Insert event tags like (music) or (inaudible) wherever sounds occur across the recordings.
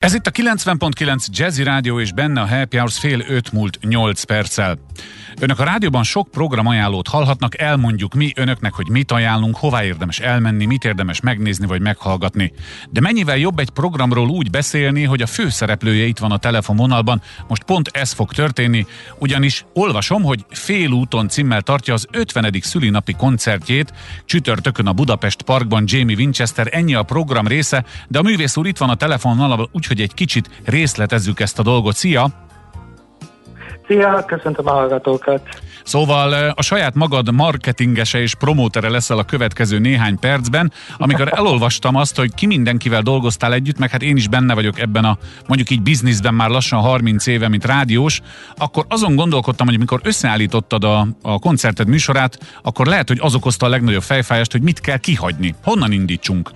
Ez itt a 90.9 Jazzy Rádió és benne a Happy Hours fél öt múlt 8 perccel. Önök a rádióban sok programajánlót hallhatnak, elmondjuk mi önöknek, hogy mit ajánlunk, hová érdemes elmenni, mit érdemes megnézni vagy meghallgatni. De mennyivel jobb egy programról úgy beszélni, hogy a főszereplője itt van a telefonvonalban, most pont ez fog történni, ugyanis olvasom, hogy félúton címmel tartja az 50. szülinapi koncertjét, csütörtökön a Budapest Parkban Jamie Winchester, ennyi a program része, de a művész úr itt van a telefonvonalban, úgyhogy egy kicsit részletezzük ezt a dolgot. Szia! Szia, köszöntöm a hallgatókat! Szóval a saját magad marketingese és promótere leszel a következő néhány percben, amikor (laughs) elolvastam azt, hogy ki mindenkivel dolgoztál együtt, meg hát én is benne vagyok ebben a mondjuk így bizniszben már lassan 30 éve, mint rádiós, akkor azon gondolkodtam, hogy amikor összeállítottad a, a koncerted műsorát, akkor lehet, hogy az okozta a legnagyobb fejfájást, hogy mit kell kihagyni. Honnan indítsunk?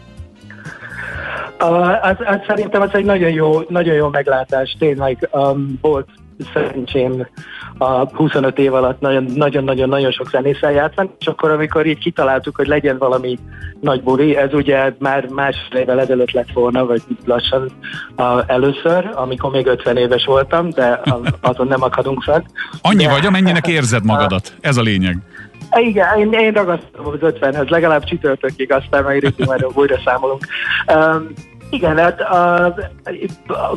Uh, az, az szerintem az egy nagyon jó, nagyon jó meglátás. Tényleg um, volt szerencsém a 25 év alatt nagyon-nagyon-nagyon sok zenésszel játszani, és akkor amikor így kitaláltuk, hogy legyen valami nagy buri, ez ugye már másfél évvel ezelőtt lett volna, vagy lassan a, először, amikor még 50 éves voltam, de azon nem akadunk fel. Annyi de, vagy, amennyinek érzed magadat, ez a lényeg. Igen, én, én ragasztom az 50-hez, legalább csütörtökig, aztán majd majd újra számolunk. Um, igen, hát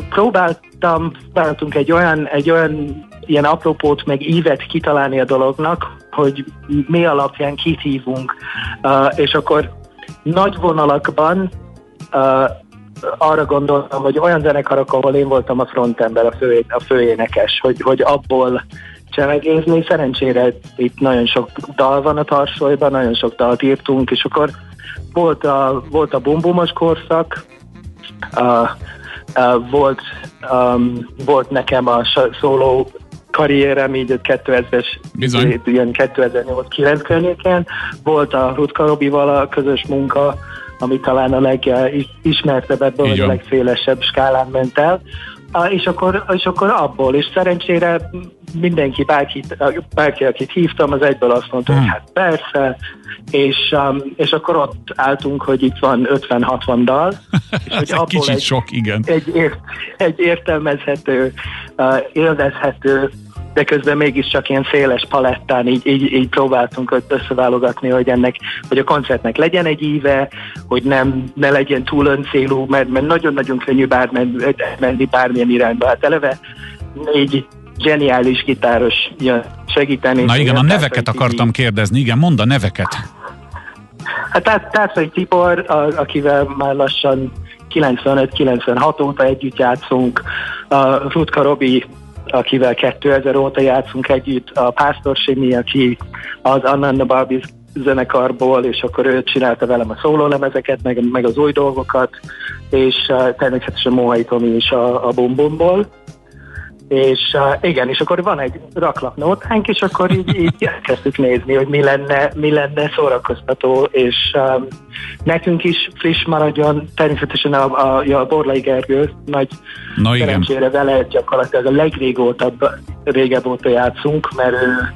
próbáltam, próbáltunk egy olyan, egy olyan ilyen apropót, meg ívet kitalálni a dolognak, hogy mi alapján kit hívunk, uh, és akkor nagy vonalakban uh, arra gondoltam, hogy olyan zenekarok, ahol én voltam a frontember, a, fő, a főénekes, hogy, hogy abból csemegézni. Szerencsére itt nagyon sok dal van a tarsolyban, nagyon sok dalt írtunk, és akkor volt a, volt a bumbumos korszak, uh, uh, volt, um, volt nekem a szóló karrierem így 2000-es, ilyen 2008-9 környéken. Volt a Rutka Robival a közös munka, ami talán a legismertebb ebből, vagy a legszélesebb skálán ment el. És, akkor, és akkor abból, és szerencsére mindenki, bárki, bárki, akit hívtam, az egyből azt mondta, hmm. hogy hát persze, és, um, és akkor ott álltunk, hogy itt van 50-60 dal, és (laughs) hogy abból kicsit egy, sok, igen. Egy, ért, egy értelmezhető, uh, élvezhető de közben mégiscsak ilyen széles palettán így, így, így próbáltunk összeválogatni, hogy ennek, hogy a koncertnek legyen egy íve, hogy nem, ne legyen túl öncélú, mert, mert nagyon-nagyon könnyű bármen, menni bármilyen irányba. Hát eleve négy zseniális gitáros jön segíteni. Na igen, a neveket akartam kérdezni, igen, mondd a neveket. Hát Társai Tibor, a, akivel már lassan 95-96 óta együtt játszunk, a Rutka Robi, akivel 2000 óta játszunk együtt, a Pásztor Simi, aki az Anna Barbie zenekarból, és akkor ő csinálta velem a szólólemezeket, meg, meg az új dolgokat, és uh, természetesen Mohai Tomi is a, a Bumbumból. És uh, igen, és akkor van egy raklapnótánk, és akkor így, így kezdtük nézni, hogy mi lenne, mi lenne szórakoztató, és um, nekünk is friss maradjon, természetesen a, a, a Borlai Gergő nagy Na, szerencsére vele gyakorlatilag a legrégótabb, régebb óta játszunk, mert ő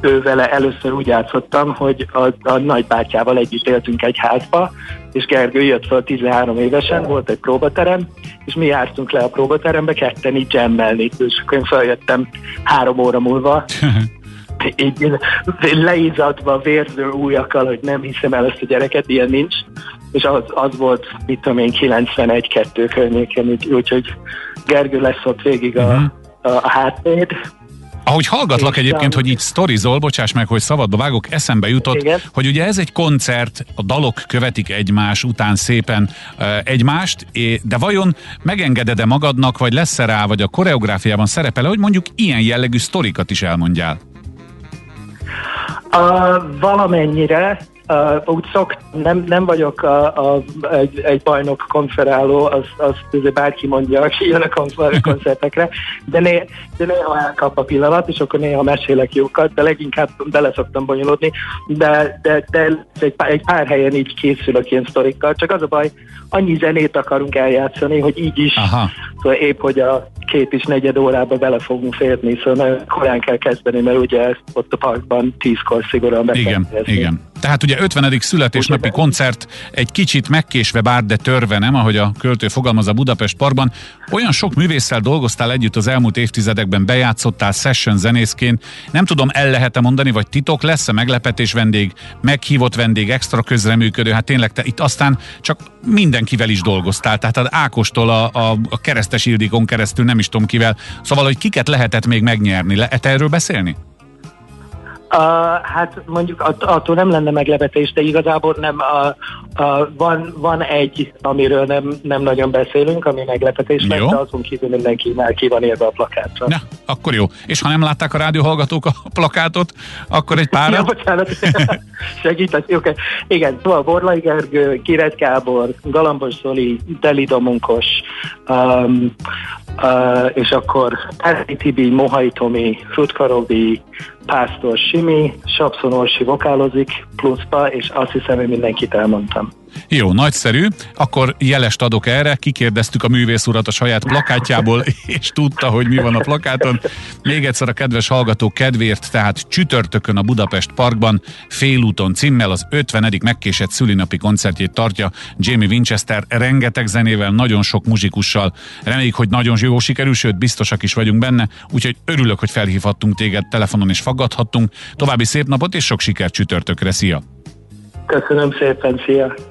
ő vele először úgy játszottam, hogy a, a nagybátyával együtt éltünk egy házba, és Gergő jött fel 13 évesen, volt egy próbaterem, és mi jártunk le a próbaterembe ketten így jammelni, és akkor én feljöttem három óra múlva, (laughs) így leízadva, vérző újakkal, hogy nem hiszem el ezt a gyereket, ilyen nincs, és az, az volt, mit tudom én, 91-2 környéken, úgyhogy Gergő lesz ott végig a, uh-huh. a, a hátvéd, ahogy hallgatlak és egyébként, hogy így sztorizol, bocsáss meg, hogy szabadba vágok, eszembe jutott, Igen. hogy ugye ez egy koncert, a dalok követik egymás után szépen uh, egymást, de vajon megengeded-e magadnak, vagy lesz-e rá, vagy a koreográfiában szerepel hogy mondjuk ilyen jellegű sztorikat is elmondjál? Uh, valamennyire, Uh, úgy szok, nem, nem vagyok a, a, egy, egy bajnok konferáló, az, az bárki mondja, aki jön a (laughs) koncertekre, de, né, de néha elkap a pillanat, és akkor néha mesélek jókat, de leginkább bele szoktam bonyolódni, de, de, de egy, pár, egy pár helyen így készülök ilyen sztorikkal, csak az a baj, annyi zenét akarunk eljátszani, hogy így is, Aha. szóval épp, hogy a két és negyed órába bele fogunk férni, szóval nagyon korán kell kezdeni, mert ugye ott a parkban tízkor szigorúan Igen, igen. Tehát ugye 50. születésnapi koncert egy kicsit megkésve bár, de törve nem, ahogy a költő fogalmaz a Budapest Parkban. Olyan sok művésszel dolgoztál együtt az elmúlt évtizedekben, bejátszottál session zenészként. Nem tudom, el lehet-e mondani, vagy titok lesz-e meglepetés vendég, meghívott vendég, extra közreműködő, hát tényleg te itt aztán csak mindenkivel is dolgoztál, tehát az Ákostól a, a, a keresztes Ildikon keresztül nem is tudom kivel. Szóval, hogy kiket lehetett még megnyerni, lehet erről beszélni? Uh, hát mondjuk att, attól nem lenne meglepetés, de igazából nem. Uh, uh, van, van egy, amiről nem, nem nagyon beszélünk, ami meglepetés lesz, de azon kívül mindenki már ki van érve a plakátra. Na, akkor jó. És ha nem látták a rádióhallgatók a plakátot, akkor egy pár. (laughs) Ja, bocsánat, (laughs) segített. Okay. Igen, szóval Borlai Gergő, Kiret Kábor, Galambos Zoli, Deli Domunkos, um, uh, és akkor Erdi Tibi, Mohai Tomi, Rutka Robi, Pásztor Simi, Sapszon Orsi vokálozik pluszba, és azt hiszem, hogy mindenkit elmondtam. Jó, nagyszerű. Akkor jelest adok erre. Kikérdeztük a művész urat a saját plakátjából, (laughs) és tudta, hogy mi van a plakáton. Még egyszer a kedves hallgató kedvéért, tehát csütörtökön a Budapest Parkban félúton címmel az 50. megkésett szülinapi koncertjét tartja Jamie Winchester rengeteg zenével, nagyon sok muzsikussal. Reméljük, hogy nagyon jó sikerül, sőt biztosak is vagyunk benne, úgyhogy örülök, hogy felhívhattunk téged telefonon és faggathattunk. További szép napot és sok sikert csütörtökre. Szia! Köszönöm szépen, szia!